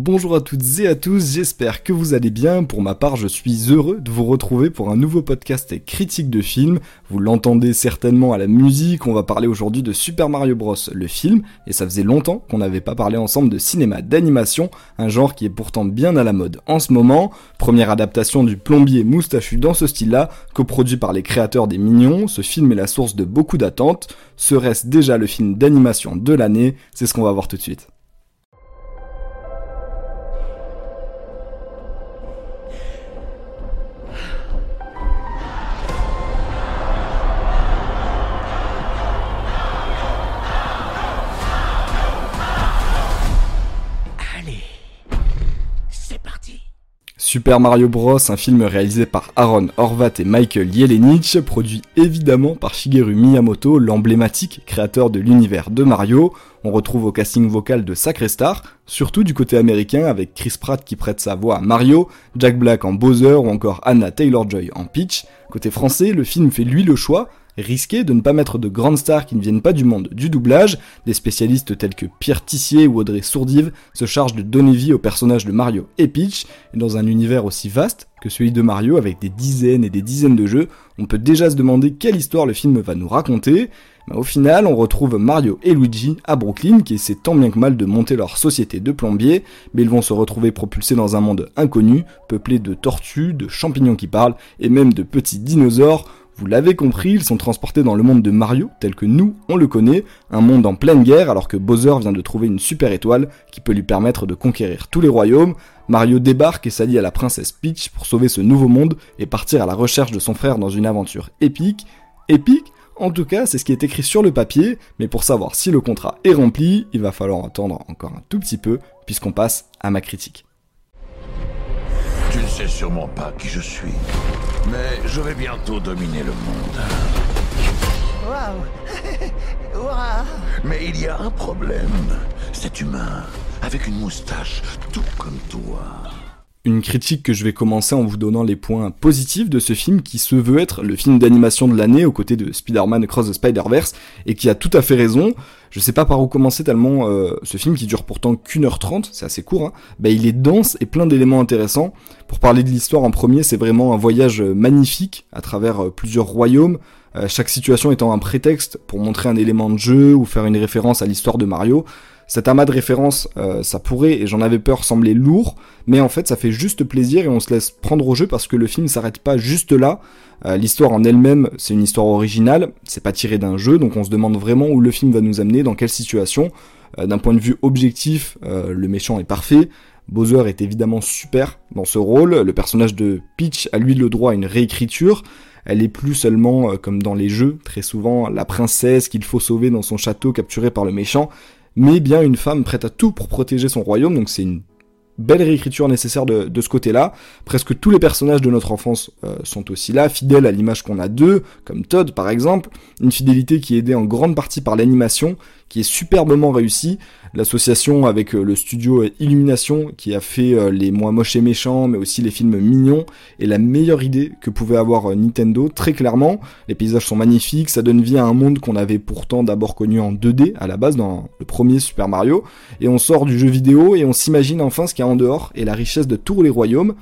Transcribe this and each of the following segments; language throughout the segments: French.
Bonjour à toutes et à tous, j'espère que vous allez bien. Pour ma part, je suis heureux de vous retrouver pour un nouveau podcast critique de film. Vous l'entendez certainement à la musique, on va parler aujourd'hui de Super Mario Bros, le film, et ça faisait longtemps qu'on n'avait pas parlé ensemble de cinéma d'animation, un genre qui est pourtant bien à la mode en ce moment. Première adaptation du plombier moustachu dans ce style-là, coproduit par les créateurs des Mignons, ce film est la source de beaucoup d'attentes. Serait-ce déjà le film d'animation de l'année C'est ce qu'on va voir tout de suite. Super Mario Bros, un film réalisé par Aaron Horvat et Michael Jelenic, produit évidemment par Shigeru Miyamoto, l'emblématique créateur de l'univers de Mario. On retrouve au casting vocal de sacré stars, surtout du côté américain avec Chris Pratt qui prête sa voix à Mario, Jack Black en Bowser ou encore Anna Taylor-Joy en Peach. Côté français, le film fait lui le choix risqué de ne pas mettre de grandes stars qui ne viennent pas du monde du doublage. Des spécialistes tels que Pierre Tissier ou Audrey Sourdive se chargent de donner vie aux personnages de Mario et Peach, et dans un univers aussi vaste que celui de Mario avec des dizaines et des dizaines de jeux, on peut déjà se demander quelle histoire le film va nous raconter. Mais au final, on retrouve Mario et Luigi à Brooklyn qui essaient tant bien que mal de monter leur société de plombiers, mais ils vont se retrouver propulsés dans un monde inconnu, peuplé de tortues, de champignons qui parlent et même de petits dinosaures vous l'avez compris, ils sont transportés dans le monde de Mario, tel que nous, on le connaît, un monde en pleine guerre alors que Bowser vient de trouver une super étoile qui peut lui permettre de conquérir tous les royaumes. Mario débarque et s'allie à la princesse Peach pour sauver ce nouveau monde et partir à la recherche de son frère dans une aventure épique. Épique? En tout cas, c'est ce qui est écrit sur le papier, mais pour savoir si le contrat est rempli, il va falloir attendre encore un tout petit peu, puisqu'on passe à ma critique. Tu ne sais sûrement pas qui je suis. Mais je vais bientôt dominer le monde. Waouh Mais il y a un problème. C'est humain, avec une moustache, tout comme toi. Une critique que je vais commencer en vous donnant les points positifs de ce film qui se veut être le film d'animation de l'année aux côtés de Spider-Man Across the Spider-Verse et qui a tout à fait raison. Je sais pas par où commencer tellement euh, ce film qui dure pourtant qu'une heure trente, c'est assez court, hein, bah, il est dense et plein d'éléments intéressants. Pour parler de l'histoire en premier, c'est vraiment un voyage magnifique à travers euh, plusieurs royaumes, euh, chaque situation étant un prétexte pour montrer un élément de jeu ou faire une référence à l'histoire de Mario. Cet amas de références, euh, ça pourrait, et j'en avais peur, sembler lourd, mais en fait ça fait juste plaisir et on se laisse prendre au jeu parce que le film s'arrête pas juste là. Euh, l'histoire en elle-même, c'est une histoire originale, c'est pas tiré d'un jeu, donc on se demande vraiment où le film va nous amener, dans quelle situation. Euh, d'un point de vue objectif, le méchant est parfait. Bowser est évidemment super dans ce rôle. Le personnage de Peach a lui le droit à une réécriture. Elle est plus seulement, comme dans les jeux, très souvent, la princesse qu'il faut sauver dans son château capturé par le méchant mais bien une femme prête à tout pour protéger son royaume, donc c'est une belle réécriture nécessaire de, ce côté-là. Presque tous les personnages de notre enfance euh, sont aussi là, fidèles à l'image qu'on a d'eux, comme Todd par exemple, une fidélité qui est aidée en grande partie par l'animation, qui est superbement réussie, l'association avec euh, le studio Illumination qui a fait euh, les moins moches et méchants, mais aussi les films mignons, est la meilleure idée que pouvait avoir Nintendo, très clairement. Les paysages sont magnifiques, ça donne vie à un monde qu'on avait pourtant d'abord connu en 2D à la base dans le premier Super Mario, et on sort du jeu vidéo et on s'imagine enfin ce qu'il y a en dehors et la richesse de tous les royaumes.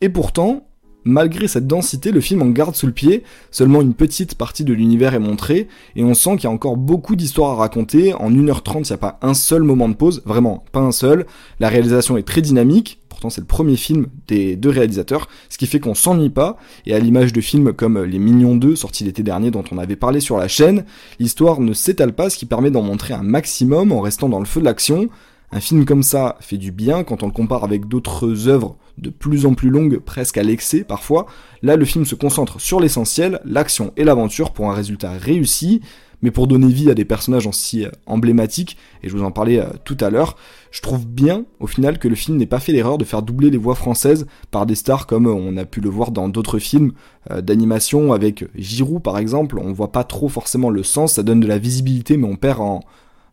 Et pourtant, Malgré cette densité, le film en garde sous le pied, seulement une petite partie de l'univers est montrée, et on sent qu'il y a encore beaucoup d'histoires à raconter, en 1h30 il n'y a pas un seul moment de pause, vraiment pas un seul, la réalisation est très dynamique, pourtant c'est le premier film des deux réalisateurs, ce qui fait qu'on s'ennuie pas, et à l'image de films comme Les Mignons 2, sorti l'été dernier dont on avait parlé sur la chaîne, l'histoire ne s'étale pas, ce qui permet d'en montrer un maximum en restant dans le feu de l'action, un film comme ça fait du bien quand on le compare avec d'autres œuvres de plus en plus longues, presque à l'excès parfois. Là, le film se concentre sur l'essentiel, l'action et l'aventure pour un résultat réussi, mais pour donner vie à des personnages aussi euh, emblématiques, et je vous en parlais euh, tout à l'heure, je trouve bien au final que le film n'ait pas fait l'erreur de faire doubler les voix françaises par des stars comme on a pu le voir dans d'autres films euh, d'animation avec Giroud par exemple, on voit pas trop forcément le sens, ça donne de la visibilité mais on perd en,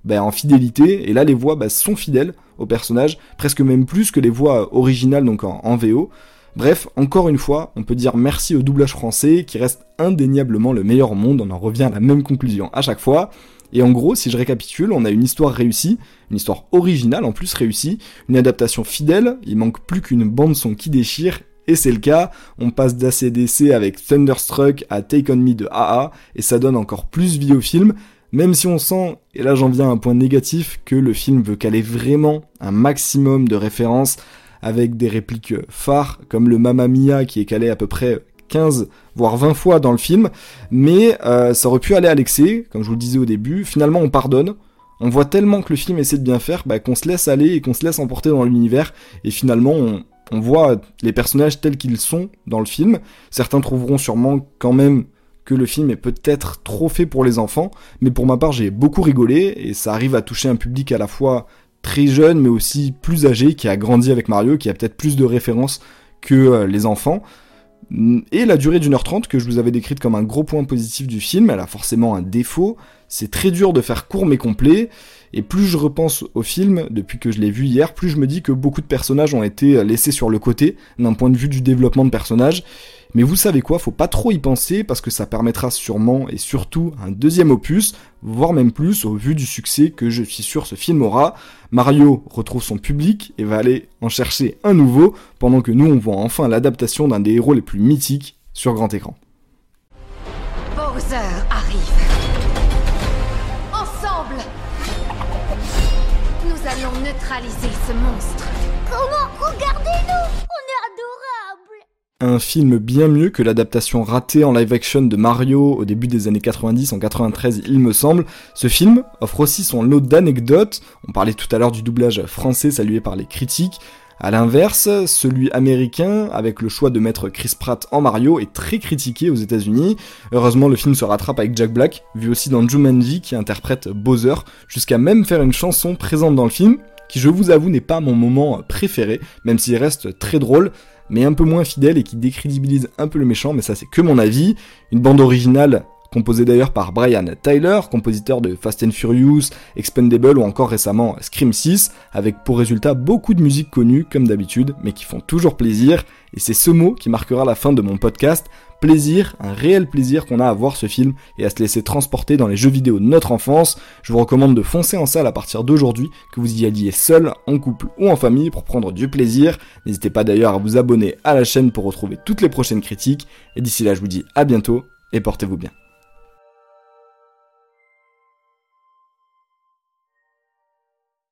ben, en fidélité, et là les voix ben, sont fidèles au personnage, presque même plus que les voix originales donc en, VO. Bref, encore une fois, on peut dire merci au doublage français qui reste indéniablement le meilleur au monde, on en revient à la même conclusion à chaque fois. Et en gros, si je récapitule, on a une histoire réussie, une histoire originale en plus réussie, une adaptation fidèle, il manque plus qu'une bande son qui déchire, et c'est le cas, on passe d'ACDC avec Thunderstruck à Take On Me de AA, et ça donne encore plus vie au film, même si on sent, et là j'en viens à un point négatif, que le film veut caler vraiment un maximum de références avec des répliques phares, comme le Mamma Mia qui est calé à peu près 15 voire 20 fois dans le film, mais euh, ça aurait pu aller à l'excès, comme je vous le disais au début, finalement on pardonne, on voit tellement que le film essaie de bien faire, bah, qu'on se laisse aller et qu'on se laisse emporter dans l'univers, et finalement on, on voit les personnages tels qu'ils sont dans le film, certains trouveront sûrement quand même que le film est peut-être trop fait pour les enfants, mais pour ma part j'ai beaucoup rigolé, et ça arrive à toucher un public à la fois très jeune mais aussi plus âgé, qui a grandi avec Mario, qui a peut-être plus de références que euh, les enfants. Et la durée d'une heure trente que je vous avais décrite comme un gros point positif du film, elle a forcément un défaut. C'est très dur de faire court mais complet. Et plus je repense au film depuis que je l'ai vu hier, plus je me dis que beaucoup de personnages ont été laissés sur le côté d'un point de vue du développement de personnages. Mais vous savez quoi, faut pas trop y penser parce que ça permettra sûrement et surtout un deuxième opus, voire même plus au vu du succès que je suis sûr ce film aura. Mario retrouve son public et va aller en chercher un nouveau pendant que nous on voit enfin l'adaptation d'un des héros les plus mythiques sur grand écran. Bowser arrive. Allons neutraliser ce monstre. Comment Regardez-nous? On est adorables un film bien mieux que l'adaptation ratée en live action de Mario au début des années 90, en 93 il me semble. Ce film offre aussi son lot d'anecdotes, on parlait tout à l'heure du doublage français salué par les critiques, à l'inverse, celui américain, avec le choix de mettre Chris Pratt en Mario, est très critiqué aux États-Unis. Heureusement, le film se rattrape avec Jack Black, vu aussi dans Jumanji, qui interprète Bowser, jusqu'à même faire une chanson présente dans le film, qui je vous avoue n'est pas mon moment préféré, même s'il reste très drôle mais un peu moins fidèle et qui décrédibilise un peu le méchant, mais ça c'est que mon avis. Une bande originale composée d'ailleurs par Brian Tyler, compositeur de Fast and Furious, Expendable ou encore récemment Scream 6, avec pour résultat beaucoup de musiques connues comme d'habitude, mais qui font toujours plaisir, et c'est ce mot qui marquera la fin de mon podcast, plaisir, un réel plaisir qu'on a à voir ce film et à se laisser transporter dans les jeux vidéo de notre enfance. Je vous recommande de foncer en salle à partir d'aujourd'hui, que vous y alliez seul, en couple ou en famille pour prendre du plaisir. N'hésitez pas d'ailleurs à vous abonner à la chaîne pour retrouver toutes les prochaines critiques. Et d'ici là, je vous dis à bientôt et portez-vous bien.